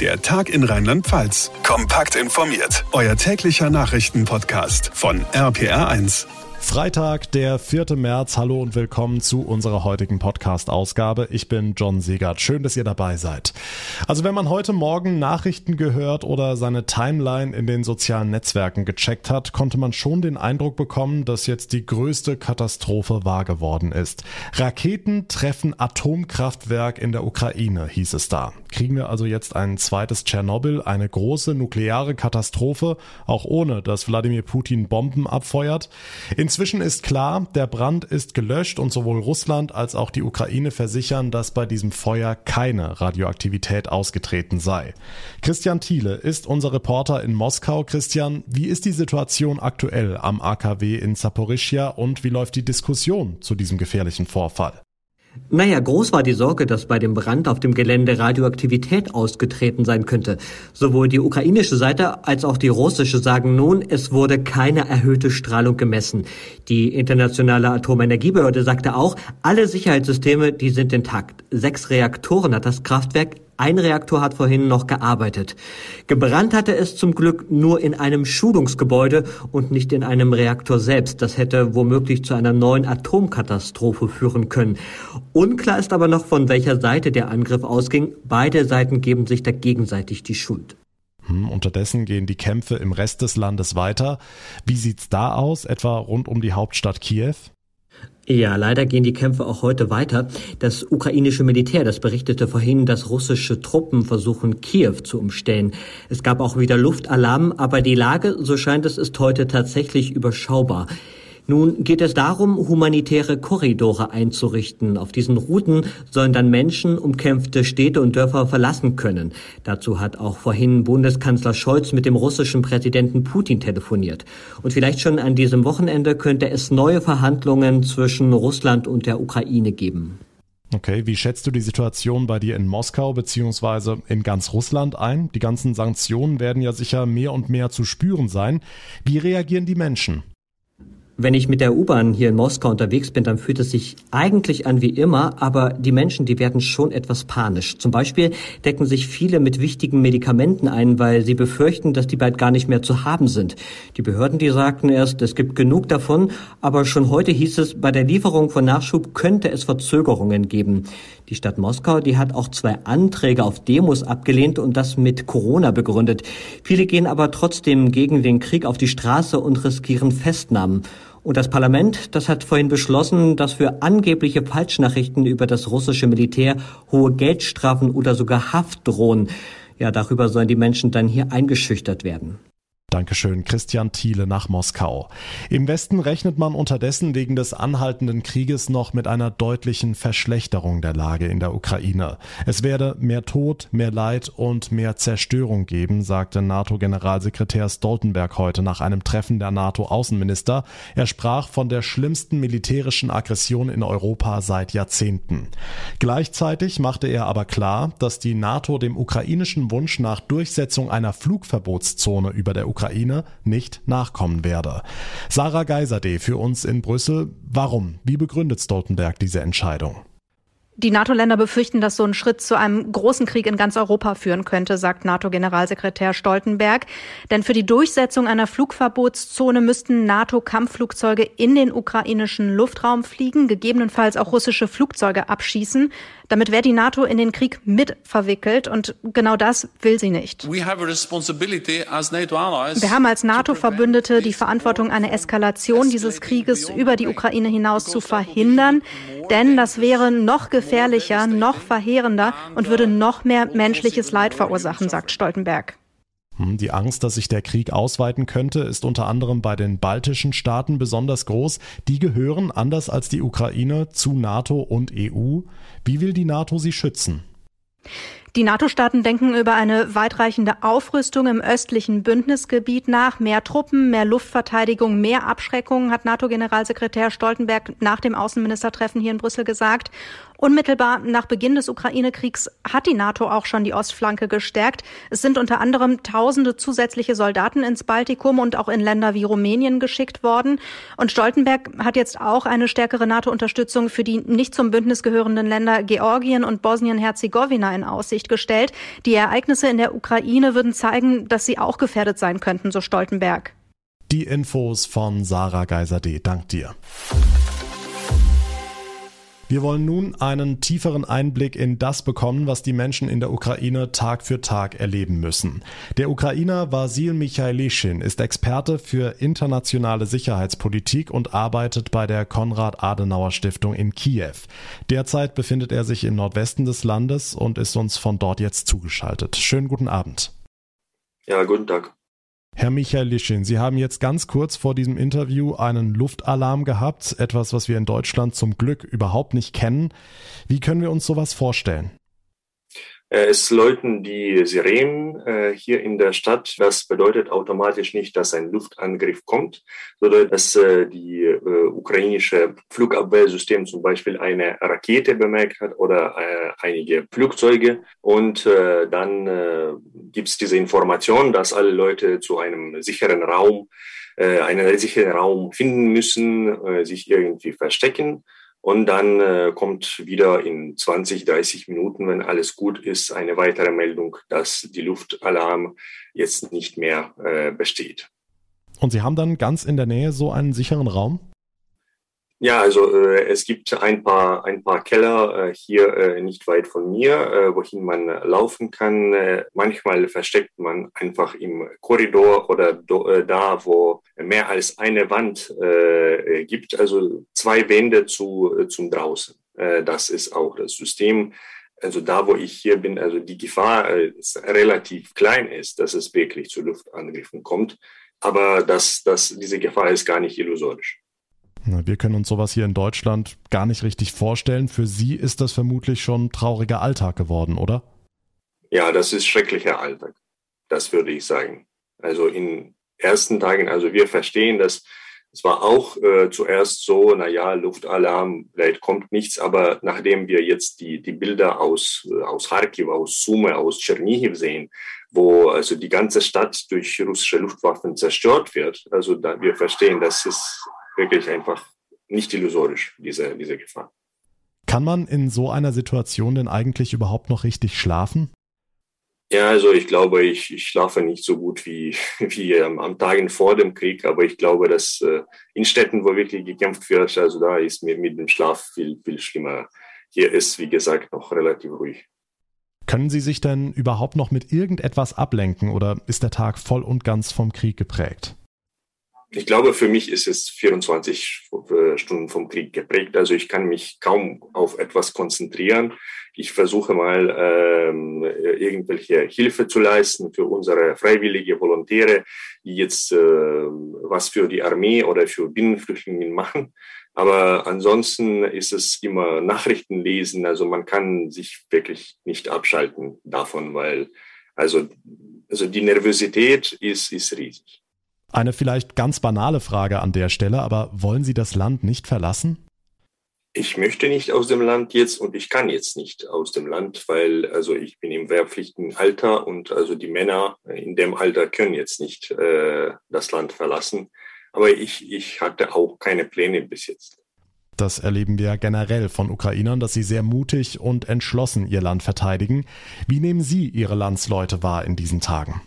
Der Tag in Rheinland-Pfalz. Kompakt informiert. Euer täglicher Nachrichtenpodcast von RPR1. Freitag, der 4. März. Hallo und willkommen zu unserer heutigen Podcast-Ausgabe. Ich bin John Segert. Schön, dass ihr dabei seid. Also wenn man heute Morgen Nachrichten gehört oder seine Timeline in den sozialen Netzwerken gecheckt hat, konnte man schon den Eindruck bekommen, dass jetzt die größte Katastrophe wahr geworden ist. Raketen treffen Atomkraftwerk in der Ukraine, hieß es da. Kriegen wir also jetzt ein zweites Tschernobyl, eine große nukleare Katastrophe, auch ohne dass Wladimir Putin Bomben abfeuert? In Inzwischen ist klar, der Brand ist gelöscht und sowohl Russland als auch die Ukraine versichern, dass bei diesem Feuer keine Radioaktivität ausgetreten sei. Christian Thiele ist unser Reporter in Moskau. Christian, wie ist die Situation aktuell am AKW in Saporischia und wie läuft die Diskussion zu diesem gefährlichen Vorfall? Naja, groß war die Sorge, dass bei dem Brand auf dem Gelände Radioaktivität ausgetreten sein könnte. Sowohl die ukrainische Seite als auch die russische sagen nun, es wurde keine erhöhte Strahlung gemessen. Die internationale Atomenergiebehörde sagte auch, alle Sicherheitssysteme, die sind intakt. Sechs Reaktoren hat das Kraftwerk ein Reaktor hat vorhin noch gearbeitet. Gebrannt hatte es zum Glück nur in einem Schulungsgebäude und nicht in einem Reaktor selbst. Das hätte womöglich zu einer neuen Atomkatastrophe führen können. Unklar ist aber noch, von welcher Seite der Angriff ausging. Beide Seiten geben sich da gegenseitig die Schuld. Hm, unterdessen gehen die Kämpfe im Rest des Landes weiter. Wie sieht's da aus, etwa rund um die Hauptstadt Kiew? Ja, leider gehen die Kämpfe auch heute weiter. Das ukrainische Militär, das berichtete vorhin, dass russische Truppen versuchen, Kiew zu umstellen. Es gab auch wieder Luftalarm, aber die Lage, so scheint es, ist heute tatsächlich überschaubar. Nun geht es darum, humanitäre Korridore einzurichten. Auf diesen Routen sollen dann Menschen umkämpfte Städte und Dörfer verlassen können. Dazu hat auch vorhin Bundeskanzler Scholz mit dem russischen Präsidenten Putin telefoniert. Und vielleicht schon an diesem Wochenende könnte es neue Verhandlungen zwischen Russland und der Ukraine geben. Okay, wie schätzt du die Situation bei dir in Moskau beziehungsweise in ganz Russland ein? Die ganzen Sanktionen werden ja sicher mehr und mehr zu spüren sein. Wie reagieren die Menschen? Wenn ich mit der U-Bahn hier in Moskau unterwegs bin, dann fühlt es sich eigentlich an wie immer, aber die Menschen, die werden schon etwas panisch. Zum Beispiel decken sich viele mit wichtigen Medikamenten ein, weil sie befürchten, dass die bald gar nicht mehr zu haben sind. Die Behörden, die sagten erst, es gibt genug davon, aber schon heute hieß es, bei der Lieferung von Nachschub könnte es Verzögerungen geben. Die Stadt Moskau, die hat auch zwei Anträge auf Demos abgelehnt und das mit Corona begründet. Viele gehen aber trotzdem gegen den Krieg auf die Straße und riskieren Festnahmen. Und das Parlament, das hat vorhin beschlossen, dass für angebliche Falschnachrichten über das russische Militär hohe Geldstrafen oder sogar Haft drohen. Ja, darüber sollen die Menschen dann hier eingeschüchtert werden. Dankeschön, Christian Thiele nach Moskau. Im Westen rechnet man unterdessen wegen des anhaltenden Krieges noch mit einer deutlichen Verschlechterung der Lage in der Ukraine. Es werde mehr Tod, mehr Leid und mehr Zerstörung geben, sagte NATO-Generalsekretär Stoltenberg heute nach einem Treffen der NATO-Außenminister. Er sprach von der schlimmsten militärischen Aggression in Europa seit Jahrzehnten. Gleichzeitig machte er aber klar, dass die NATO dem ukrainischen Wunsch nach Durchsetzung einer Flugverbotszone über der Ukraine Ukraine nicht nachkommen werde. Sarah Geiserde für uns in Brüssel. Warum? Wie begründet Stoltenberg diese Entscheidung? Die NATO-Länder befürchten, dass so ein Schritt zu einem großen Krieg in ganz Europa führen könnte, sagt NATO-Generalsekretär Stoltenberg. Denn für die Durchsetzung einer Flugverbotszone müssten NATO-Kampfflugzeuge in den ukrainischen Luftraum fliegen, gegebenenfalls auch russische Flugzeuge abschießen. Damit wäre die NATO in den Krieg mit verwickelt und genau das will sie nicht. Wir haben als NATO-Verbündete die Verantwortung, eine Eskalation dieses Krieges über die Ukraine hinaus zu verhindern, denn das wäre noch gefährlicher, noch verheerender und würde noch mehr menschliches Leid verursachen, sagt Stoltenberg. Hm, die Angst, dass sich der Krieg ausweiten könnte, ist unter anderem bei den baltischen Staaten besonders groß. Die gehören, anders als die Ukraine, zu NATO und EU. Wie will die NATO sie schützen? Die NATO-Staaten denken über eine weitreichende Aufrüstung im östlichen Bündnisgebiet nach. Mehr Truppen, mehr Luftverteidigung, mehr Abschreckung, hat NATO-Generalsekretär Stoltenberg nach dem Außenministertreffen hier in Brüssel gesagt. Unmittelbar nach Beginn des Ukraine-Kriegs hat die NATO auch schon die Ostflanke gestärkt. Es sind unter anderem tausende zusätzliche Soldaten ins Baltikum und auch in Länder wie Rumänien geschickt worden. Und Stoltenberg hat jetzt auch eine stärkere NATO-Unterstützung für die nicht zum Bündnis gehörenden Länder Georgien und Bosnien-Herzegowina in Aussicht gestellt. Die Ereignisse in der Ukraine würden zeigen, dass sie auch gefährdet sein könnten, so Stoltenberg. Die Infos von Sarah Geiser-D. Dank dir. Wir wollen nun einen tieferen Einblick in das bekommen, was die Menschen in der Ukraine Tag für Tag erleben müssen. Der Ukrainer Vasil Michailischin ist Experte für internationale Sicherheitspolitik und arbeitet bei der Konrad-Adenauer-Stiftung in Kiew. Derzeit befindet er sich im Nordwesten des Landes und ist uns von dort jetzt zugeschaltet. Schönen guten Abend. Ja, guten Tag. Herr Michael Lischin, Sie haben jetzt ganz kurz vor diesem Interview einen Luftalarm gehabt, etwas, was wir in Deutschland zum Glück überhaupt nicht kennen. Wie können wir uns sowas vorstellen? Äh, es läuten die Sirenen äh, hier in der Stadt. Das bedeutet automatisch nicht, dass ein Luftangriff kommt, sondern dass äh, die ukrainische Flugabwehrsystem zum Beispiel eine Rakete bemerkt hat oder einige Flugzeuge. Und dann gibt es diese Information, dass alle Leute zu einem sicheren Raum, einen sicheren Raum finden müssen, sich irgendwie verstecken. Und dann äh, kommt wieder in 20, 30 Minuten, wenn alles gut ist, eine weitere Meldung, dass die Luftalarm jetzt nicht mehr äh, besteht. Und Sie haben dann ganz in der Nähe so einen sicheren Raum? Ja, also äh, es gibt ein paar, ein paar Keller äh, hier äh, nicht weit von mir, äh, wohin man laufen kann. Äh, manchmal versteckt man einfach im Korridor oder do, äh, da, wo mehr als eine Wand äh, gibt, also zwei Wände zu, äh, zum draußen. Äh, das ist auch das System. Also da, wo ich hier bin, also die Gefahr äh, relativ klein ist, dass es wirklich zu Luftangriffen kommt. Aber das, das, diese Gefahr ist gar nicht illusorisch. Wir können uns sowas hier in Deutschland gar nicht richtig vorstellen. Für Sie ist das vermutlich schon trauriger Alltag geworden, oder? Ja, das ist schrecklicher Alltag. Das würde ich sagen. Also in ersten Tagen, also wir verstehen, dass es war auch äh, zuerst so, na ja, Luftalarm, vielleicht kommt nichts, aber nachdem wir jetzt die, die Bilder aus, äh, aus Kharkiv, aus Sume, aus Tschernihiv sehen, wo also die ganze Stadt durch russische Luftwaffen zerstört wird, also da wir verstehen, dass es wirklich einfach nicht illusorisch, diese, diese Gefahr. Kann man in so einer Situation denn eigentlich überhaupt noch richtig schlafen? Ja, also ich glaube, ich, ich schlafe nicht so gut wie, wie ähm, am Tagen vor dem Krieg, aber ich glaube, dass äh, in Städten, wo wirklich gekämpft wird, also da ist mir mit dem Schlaf viel, viel schlimmer. Hier ist, wie gesagt, noch relativ ruhig. Können Sie sich denn überhaupt noch mit irgendetwas ablenken oder ist der Tag voll und ganz vom Krieg geprägt? Ich glaube, für mich ist es 24 äh, Stunden vom Krieg geprägt. Also ich kann mich kaum auf etwas konzentrieren. Ich versuche mal ähm, irgendwelche Hilfe zu leisten für unsere freiwillige Volontäre, die jetzt äh, was für die Armee oder für Binnenflüchtlinge machen. Aber ansonsten ist es immer Nachrichten lesen. Also man kann sich wirklich nicht abschalten davon, weil also, also die Nervosität ist, ist riesig. Eine vielleicht ganz banale Frage an der Stelle, aber wollen Sie das Land nicht verlassen? Ich möchte nicht aus dem Land jetzt und ich kann jetzt nicht aus dem Land, weil also ich bin im wehrpflichtigen Alter und also die Männer in dem Alter können jetzt nicht äh, das Land verlassen. Aber ich, ich hatte auch keine Pläne bis jetzt. Das erleben wir generell von Ukrainern, dass sie sehr mutig und entschlossen ihr Land verteidigen. Wie nehmen Sie Ihre Landsleute wahr in diesen Tagen?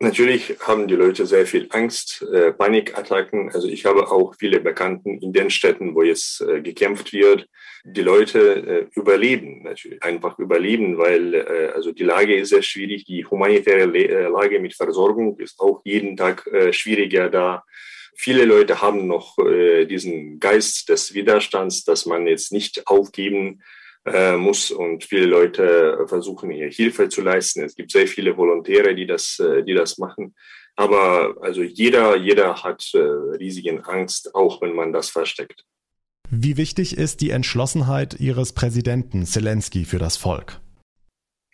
Natürlich haben die Leute sehr viel Angst, äh, Panikattacken. Also ich habe auch viele Bekannten in den Städten, wo jetzt äh, gekämpft wird. Die Leute äh, überleben natürlich, einfach überleben, weil äh, also die Lage ist sehr schwierig. Die humanitäre Le äh, Lage mit Versorgung ist auch jeden Tag äh, schwieriger da. Viele Leute haben noch äh, diesen Geist des Widerstands, dass man jetzt nicht aufgeben äh, muss und viele Leute versuchen hier Hilfe zu leisten. Es gibt sehr viele Volontäre, die das, äh, die das machen. Aber also jeder, jeder hat äh, riesigen Angst, auch wenn man das versteckt. Wie wichtig ist die Entschlossenheit Ihres Präsidenten Zelensky für das Volk?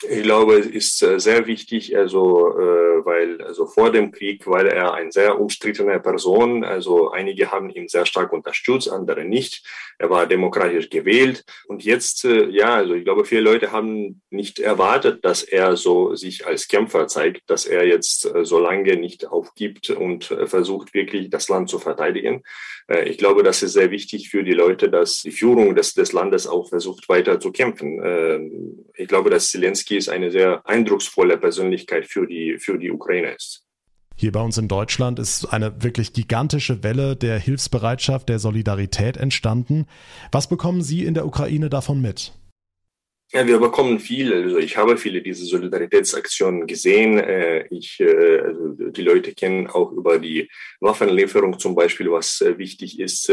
Ich glaube, es ist äh, sehr wichtig, also, äh, weil, also vor dem Krieg, weil er ein sehr umstrittener Person, also einige haben ihn sehr stark unterstützt, andere nicht. Er war demokratisch gewählt. Und jetzt, äh, ja, also ich glaube, viele Leute haben nicht erwartet, dass er so sich als Kämpfer zeigt, dass er jetzt so lange nicht aufgibt und versucht wirklich das Land zu verteidigen. Ich glaube, das ist sehr wichtig für die Leute, dass die Führung des, des Landes auch versucht, weiter zu kämpfen. Ich glaube, dass Zelensky ist eine sehr eindrucksvolle Persönlichkeit für die, für die Ukraine ist. Hier bei uns in Deutschland ist eine wirklich gigantische Welle der Hilfsbereitschaft, der Solidarität entstanden. Was bekommen Sie in der Ukraine davon mit? Ja, wir bekommen viel. Also ich habe viele diese Solidaritätsaktionen gesehen. Äh, ich, äh, also die Leute kennen auch über die Waffenlieferung zum Beispiel, was äh, wichtig ist.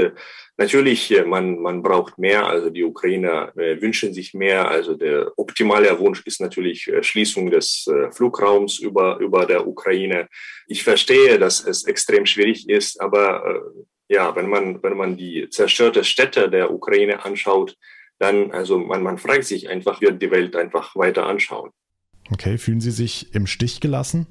Natürlich, man, man braucht mehr. Also die Ukrainer wünschen sich mehr. Also der optimale Wunsch ist natürlich Schließung des Flugraums über, über der Ukraine. Ich verstehe, dass es extrem schwierig ist, aber ja, wenn man, wenn man die zerstörte Städte der Ukraine anschaut, dann, also man, man fragt sich einfach, wird die Welt einfach weiter anschauen. Okay, fühlen Sie sich im Stich gelassen?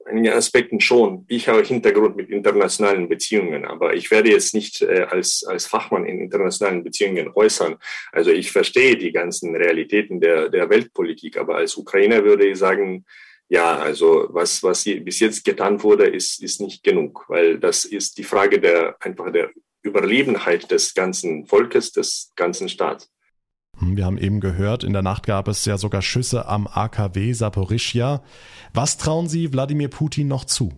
In einigen Aspekten schon. Ich habe Hintergrund mit internationalen Beziehungen, aber ich werde jetzt nicht äh, als, als Fachmann in internationalen Beziehungen äußern. Also ich verstehe die ganzen Realitäten der, der Weltpolitik, aber als Ukrainer würde ich sagen, ja, also was, was bis jetzt getan wurde, ist, ist nicht genug, weil das ist die Frage der, einfach der Überlebenheit des ganzen Volkes, des ganzen Staates. Hm, wir haben eben gehört, in der Nacht gab es ja sogar Schüsse am AKW Saporischja. Was trauen Sie Wladimir Putin noch zu?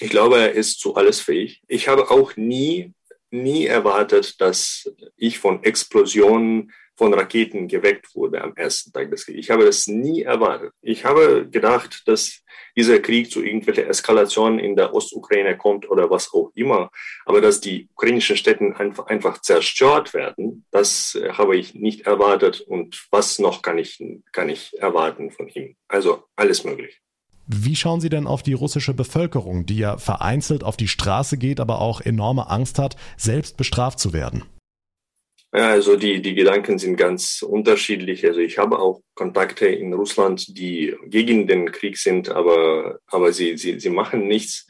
Ich glaube, er ist zu alles fähig. Ich habe auch nie, nie erwartet, dass ich von Explosionen von Raketen geweckt wurde am ersten Tag des Krieges. Ich habe das nie erwartet. Ich habe gedacht, dass dieser Krieg zu irgendwelchen Eskalationen in der Ostukraine kommt oder was auch immer. Aber dass die ukrainischen Städte einfach, einfach zerstört werden, das äh, habe ich nicht erwartet. Und was noch kann ich, kann ich erwarten von ihm? Also alles möglich. Wie schauen Sie denn auf die russische Bevölkerung, die ja vereinzelt auf die Straße geht, aber auch enorme Angst hat, selbst bestraft zu werden? Ja, also die, die Gedanken sind ganz unterschiedlich. Also ich habe auch Kontakte in Russland, die gegen den Krieg sind, aber, aber sie, sie, sie machen nichts.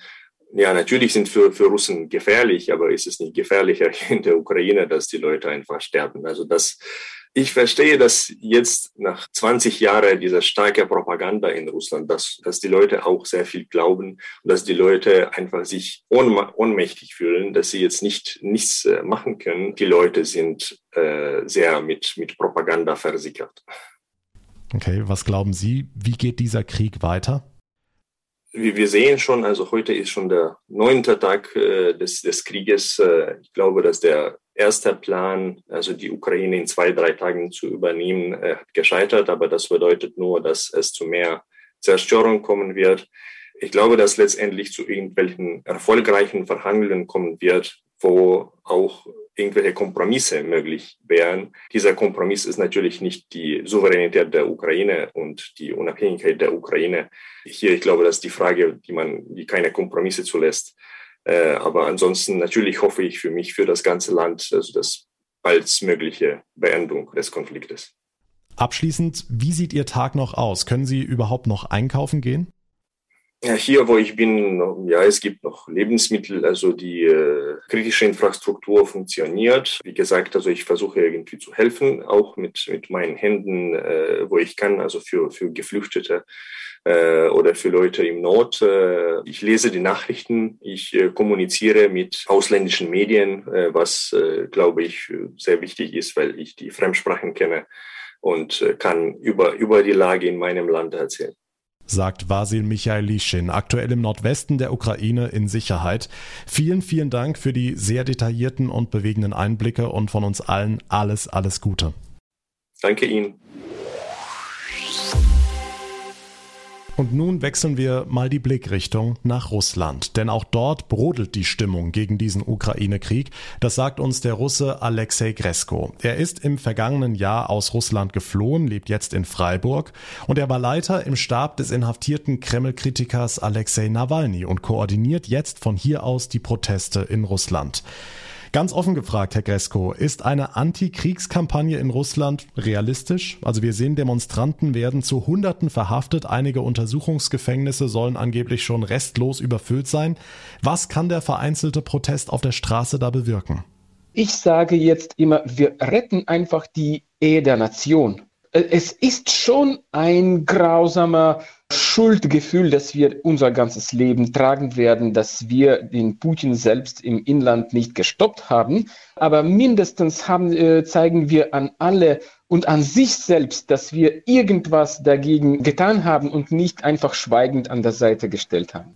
Ja, natürlich sind für, für Russen gefährlich, aber ist es nicht gefährlicher in der Ukraine, dass die Leute einfach sterben? Also das, ich verstehe, dass jetzt nach 20 Jahren dieser starke Propaganda in Russland, dass, dass die Leute auch sehr viel glauben und dass die Leute einfach sich ohnmächtig fühlen, dass sie jetzt nicht nichts äh, machen können. Die Leute sind äh, sehr mit, mit Propaganda versickert. Okay, was glauben Sie, wie geht dieser Krieg weiter? wie wir sehen schon, also heute ist schon der neunte Tag äh, des, des Krieges. Äh, ich glaube, dass der erste Plan, also die Ukraine in zwei, drei Tagen zu übernehmen, äh, gescheitert. Aber das bedeutet nur, dass es zu mehr Zerstörung kommen wird. Ich glaube, dass letztendlich zu irgendwelchen erfolgreichen Verhandlungen kommen wird, wo auch irgendwelche Kompromisse möglich wären. Dieser Kompromiss ist natürlich nicht die Souveränität der Ukraine und die Unabhängigkeit der Ukraine. Hier, ich glaube, das ist die Frage, die man, die keine Kompromisse zulässt. Äh, aber ansonsten natürlich hoffe ich für mich, für das ganze Land, also das baldmögliche Beendung des Konfliktes. Abschließend, wie sieht Ihr Tag noch aus? Können Sie überhaupt noch einkaufen gehen? Ja, hier, wo ich bin, ja, es gibt noch Lebensmittel, also die äh, kritische Infrastruktur funktioniert. Wie gesagt, also ich versuche irgendwie zu helfen, auch mit, mit meinen Händen, äh, wo ich kann, also für, für Geflüchtete äh, oder für Leute im Not. Äh, ich lese die Nachrichten, ich äh, kommuniziere mit ausländischen Medien, äh, was, äh, glaube ich, sehr wichtig ist, weil ich die Fremdsprachen kenne und äh, kann über, über die Lage in meinem Land erzählen sagt Vasil Michailischin, aktuell im Nordwesten der Ukraine in Sicherheit. Vielen, vielen Dank für die sehr detaillierten und bewegenden Einblicke und von uns allen alles, alles Gute. Danke Ihnen. Und nun wechseln wir mal die Blickrichtung nach Russland, denn auch dort brodelt die Stimmung gegen diesen Ukraine-Krieg. Das sagt uns der Russe Alexei Gresko. Er ist im vergangenen Jahr aus Russland geflohen, lebt jetzt in Freiburg und er war Leiter im Stab des inhaftierten Kreml-Kritikers Alexei Nawalny und koordiniert jetzt von hier aus die Proteste in Russland. Ganz offen gefragt, Herr Gresko, ist eine Antikriegskampagne in Russland realistisch? Also wir sehen, Demonstranten werden zu Hunderten verhaftet, einige Untersuchungsgefängnisse sollen angeblich schon restlos überfüllt sein. Was kann der vereinzelte Protest auf der Straße da bewirken? Ich sage jetzt immer, wir retten einfach die Ehe der Nation. Äh, es ist schon ein grausamer Schuldgefühl, dass wir unser ganzes Leben tragen werden, dass wir den Putin selbst im Inland nicht gestoppt haben. Aber mindestens haben, äh, zeigen wir an alle und an sich selbst, dass wir irgendwas dagegen getan haben und nicht einfach schweigend an der Seite gestellt haben.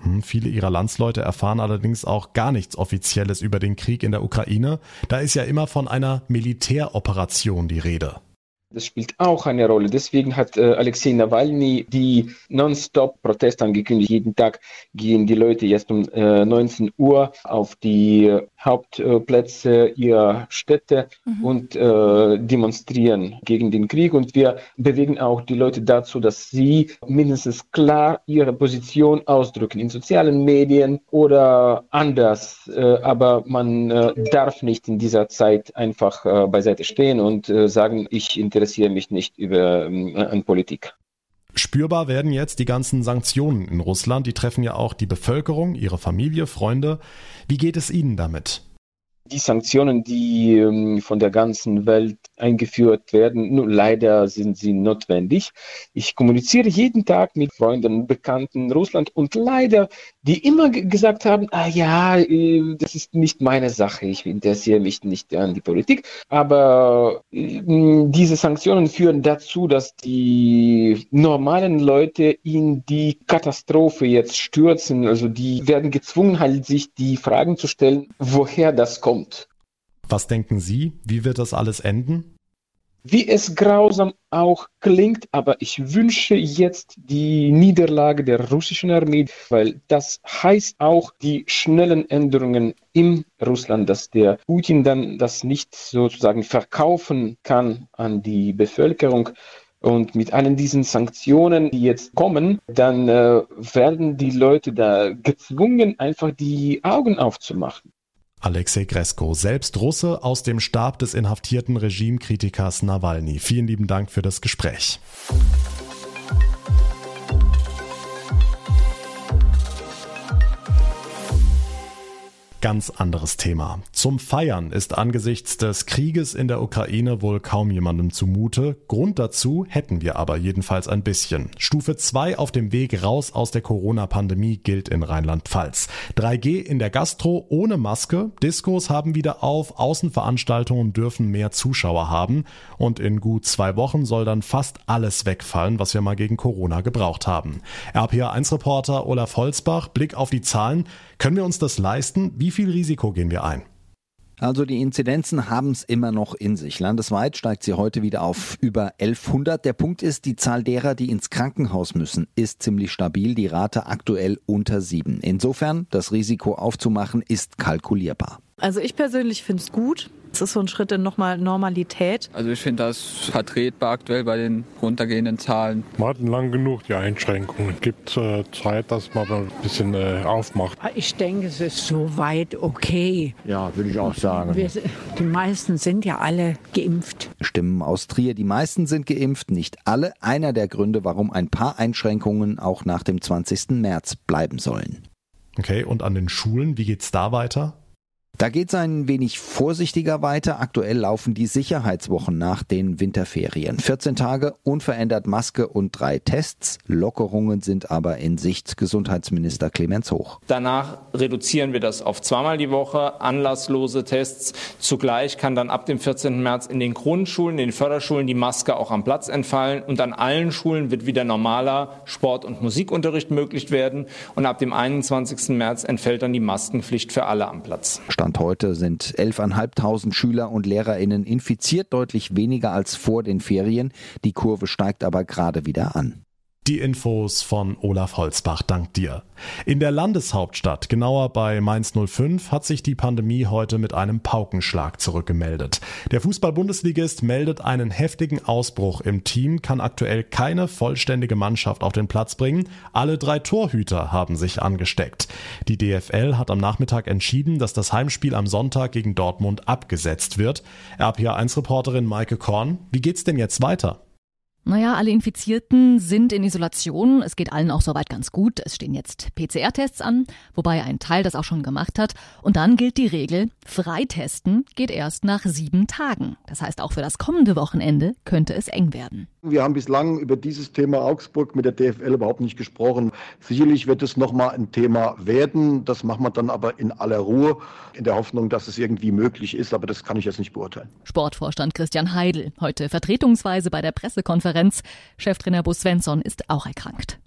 Hm, viele ihrer Landsleute erfahren allerdings auch gar nichts Offizielles über den Krieg in der Ukraine. Da ist ja immer von einer Militäroperation die Rede. Das spielt auch eine Rolle. Deswegen hat äh, Alexei Nawalny die Non-Stop-Proteste angekündigt. Jeden Tag gehen die Leute jetzt um äh, 19 Uhr auf die Hauptplätze ihrer Städte mhm. und äh, demonstrieren gegen den Krieg. Und wir bewegen auch die Leute dazu, dass sie mindestens klar ihre Position ausdrücken in sozialen Medien oder anders. Äh, aber man äh, darf nicht in dieser Zeit einfach äh, beiseite stehen und äh, sagen, ich interessiere mich nicht über äh, an Politik. Spürbar werden jetzt die ganzen Sanktionen in Russland. Die treffen ja auch die Bevölkerung, ihre Familie, Freunde. Wie geht es Ihnen damit? die Sanktionen, die ähm, von der ganzen Welt eingeführt werden, nur leider sind sie notwendig. Ich kommuniziere jeden Tag mit Freunden, Bekannten in Russland und leider, die immer gesagt haben, ah ja, äh, das ist nicht meine Sache, ich interessiere mich nicht an die Politik, aber äh, diese Sanktionen führen dazu, dass die normalen Leute in die Katastrophe jetzt stürzen, also die werden gezwungen halt sich die Fragen zu stellen, woher das kommt kommt. Was denken Sie? Wie wird das alles enden? Wie es grausam auch klingt, aber ich wünsche jetzt die Niederlage der russischen Armee, weil das heißt auch die schnellen Änderungen in Russland, dass der Putin dann das nicht sozusagen verkaufen kann an die Bevölkerung. Und mit allen diesen Sanktionen, die jetzt kommen, dann äh, werden die Leute da gezwungen, einfach die Augen aufzumachen. Alexei Gresko, selbst Russe aus dem Stab des inhaftierten Regimekritikers Nawalny. Vielen lieben Dank für das Gespräch. Ganz anderes Thema. Zum Feiern ist angesichts des Krieges in der Ukraine wohl kaum jemandem zumute. Grund dazu hätten wir aber jedenfalls ein bisschen. Stufe 2 auf dem Weg raus aus der Corona-Pandemie gilt in Rheinland-Pfalz. 3G in der Gastro ohne Maske. Diskos haben wieder auf. Außenveranstaltungen dürfen mehr Zuschauer haben. Und in gut zwei Wochen soll dann fast alles wegfallen, was wir mal gegen Corona gebraucht haben. RPA1-Reporter Olaf Holzbach, Blick auf die Zahlen. Können wir uns das leisten? Wie viel Risiko gehen wir ein? Also die Inzidenzen haben es immer noch in sich. Landesweit steigt sie heute wieder auf über 1100. Der Punkt ist, die Zahl derer, die ins Krankenhaus müssen, ist ziemlich stabil. Die Rate aktuell unter sieben. Insofern, das Risiko aufzumachen, ist kalkulierbar. Also ich persönlich finde es gut. Es ist so ein Schritt in nochmal Normalität. Also ich finde das vertretbar aktuell bei den runtergehenden Zahlen. Wir hatten lang genug die Einschränkungen. Es gibt äh, Zeit, dass man ein bisschen äh, aufmacht. Ich denke, es ist soweit okay. Ja, würde ich auch sagen. Wir, die meisten sind ja alle geimpft. Stimmen aus Trier, die meisten sind geimpft, nicht alle. Einer der Gründe, warum ein paar Einschränkungen auch nach dem 20. März bleiben sollen. Okay, und an den Schulen, wie geht's da weiter? Da geht es ein wenig vorsichtiger weiter. Aktuell laufen die Sicherheitswochen nach den Winterferien. 14 Tage, unverändert Maske und drei Tests. Lockerungen sind aber in Sicht. Gesundheitsminister Clemens Hoch. Danach reduzieren wir das auf zweimal die Woche, anlasslose Tests. Zugleich kann dann ab dem 14. März in den Grundschulen, in den Förderschulen die Maske auch am Platz entfallen. Und an allen Schulen wird wieder normaler Sport- und Musikunterricht möglich werden. Und ab dem 21. März entfällt dann die Maskenpflicht für alle am Platz. Stand heute sind 11.500 Schüler und LehrerInnen infiziert, deutlich weniger als vor den Ferien. Die Kurve steigt aber gerade wieder an. Die Infos von Olaf Holzbach, dank dir. In der Landeshauptstadt, genauer bei Mainz 05, hat sich die Pandemie heute mit einem Paukenschlag zurückgemeldet. Der Fußball-Bundesligist meldet einen heftigen Ausbruch im Team, kann aktuell keine vollständige Mannschaft auf den Platz bringen. Alle drei Torhüter haben sich angesteckt. Die DFL hat am Nachmittag entschieden, dass das Heimspiel am Sonntag gegen Dortmund abgesetzt wird. RPA1-Reporterin Maike Korn, wie geht's denn jetzt weiter? Naja, alle Infizierten sind in Isolation. Es geht allen auch soweit ganz gut. Es stehen jetzt PCR-Tests an, wobei ein Teil das auch schon gemacht hat. Und dann gilt die Regel, Freitesten geht erst nach sieben Tagen. Das heißt, auch für das kommende Wochenende könnte es eng werden. Wir haben bislang über dieses Thema Augsburg mit der DFL überhaupt nicht gesprochen. Sicherlich wird es nochmal ein Thema werden. Das machen wir dann aber in aller Ruhe, in der Hoffnung, dass es irgendwie möglich ist. Aber das kann ich jetzt nicht beurteilen. Sportvorstand Christian Heidel, heute vertretungsweise bei der Pressekonferenz Konferenz. Cheftrainer Bus Svensson ist auch erkrankt.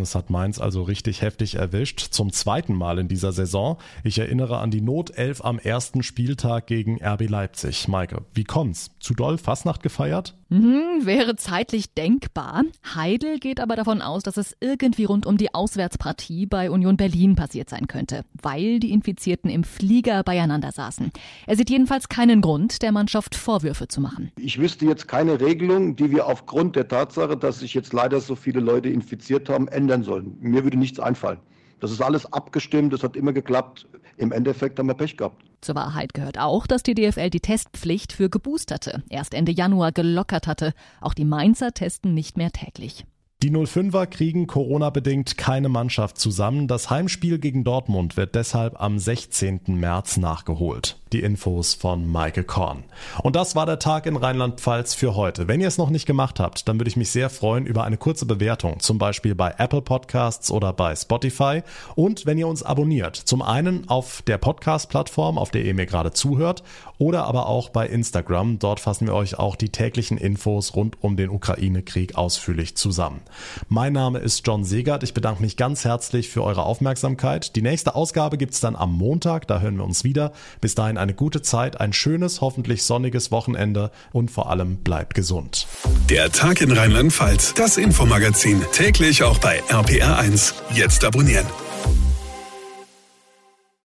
Es hat Mainz also richtig heftig erwischt. Zum zweiten Mal in dieser Saison. Ich erinnere an die Notelf am ersten Spieltag gegen RB Leipzig. Maike, wie kommt's? Zu doll Fastnacht gefeiert? Mhm, wäre zeitlich denkbar. Heidel geht aber davon aus, dass es irgendwie rund um die Auswärtspartie bei Union Berlin passiert sein könnte, weil die Infizierten im Flieger beieinander saßen. Er sieht jedenfalls keinen Grund, der Mannschaft Vorwürfe zu machen. Ich wüsste jetzt keine Regelung, die wir aufgrund der Tatsache, dass sich jetzt leider so viele Leute infiziert haben, ändern sollen. Mir würde nichts einfallen. Das ist alles abgestimmt, das hat immer geklappt. Im Endeffekt haben wir Pech gehabt. Zur Wahrheit gehört auch, dass die DFL die Testpflicht für Geboosterte erst Ende Januar gelockert hatte. Auch die Mainzer testen nicht mehr täglich. Die 05er kriegen Corona-bedingt keine Mannschaft zusammen. Das Heimspiel gegen Dortmund wird deshalb am 16. März nachgeholt. Die Infos von Maike Korn. Und das war der Tag in Rheinland-Pfalz für heute. Wenn ihr es noch nicht gemacht habt, dann würde ich mich sehr freuen über eine kurze Bewertung, zum Beispiel bei Apple Podcasts oder bei Spotify. Und wenn ihr uns abonniert, zum einen auf der Podcast-Plattform, auf der ihr mir gerade zuhört, oder aber auch bei Instagram. Dort fassen wir euch auch die täglichen Infos rund um den Ukraine-Krieg ausführlich zusammen. Mein Name ist John Segert. Ich bedanke mich ganz herzlich für eure Aufmerksamkeit. Die nächste Ausgabe gibt's dann am Montag. Da hören wir uns wieder. Bis dahin eine gute Zeit, ein schönes, hoffentlich sonniges Wochenende und vor allem bleibt gesund. Der Tag in Rheinland-Pfalz, das Infomagazin, täglich auch bei RPR1. Jetzt abonnieren.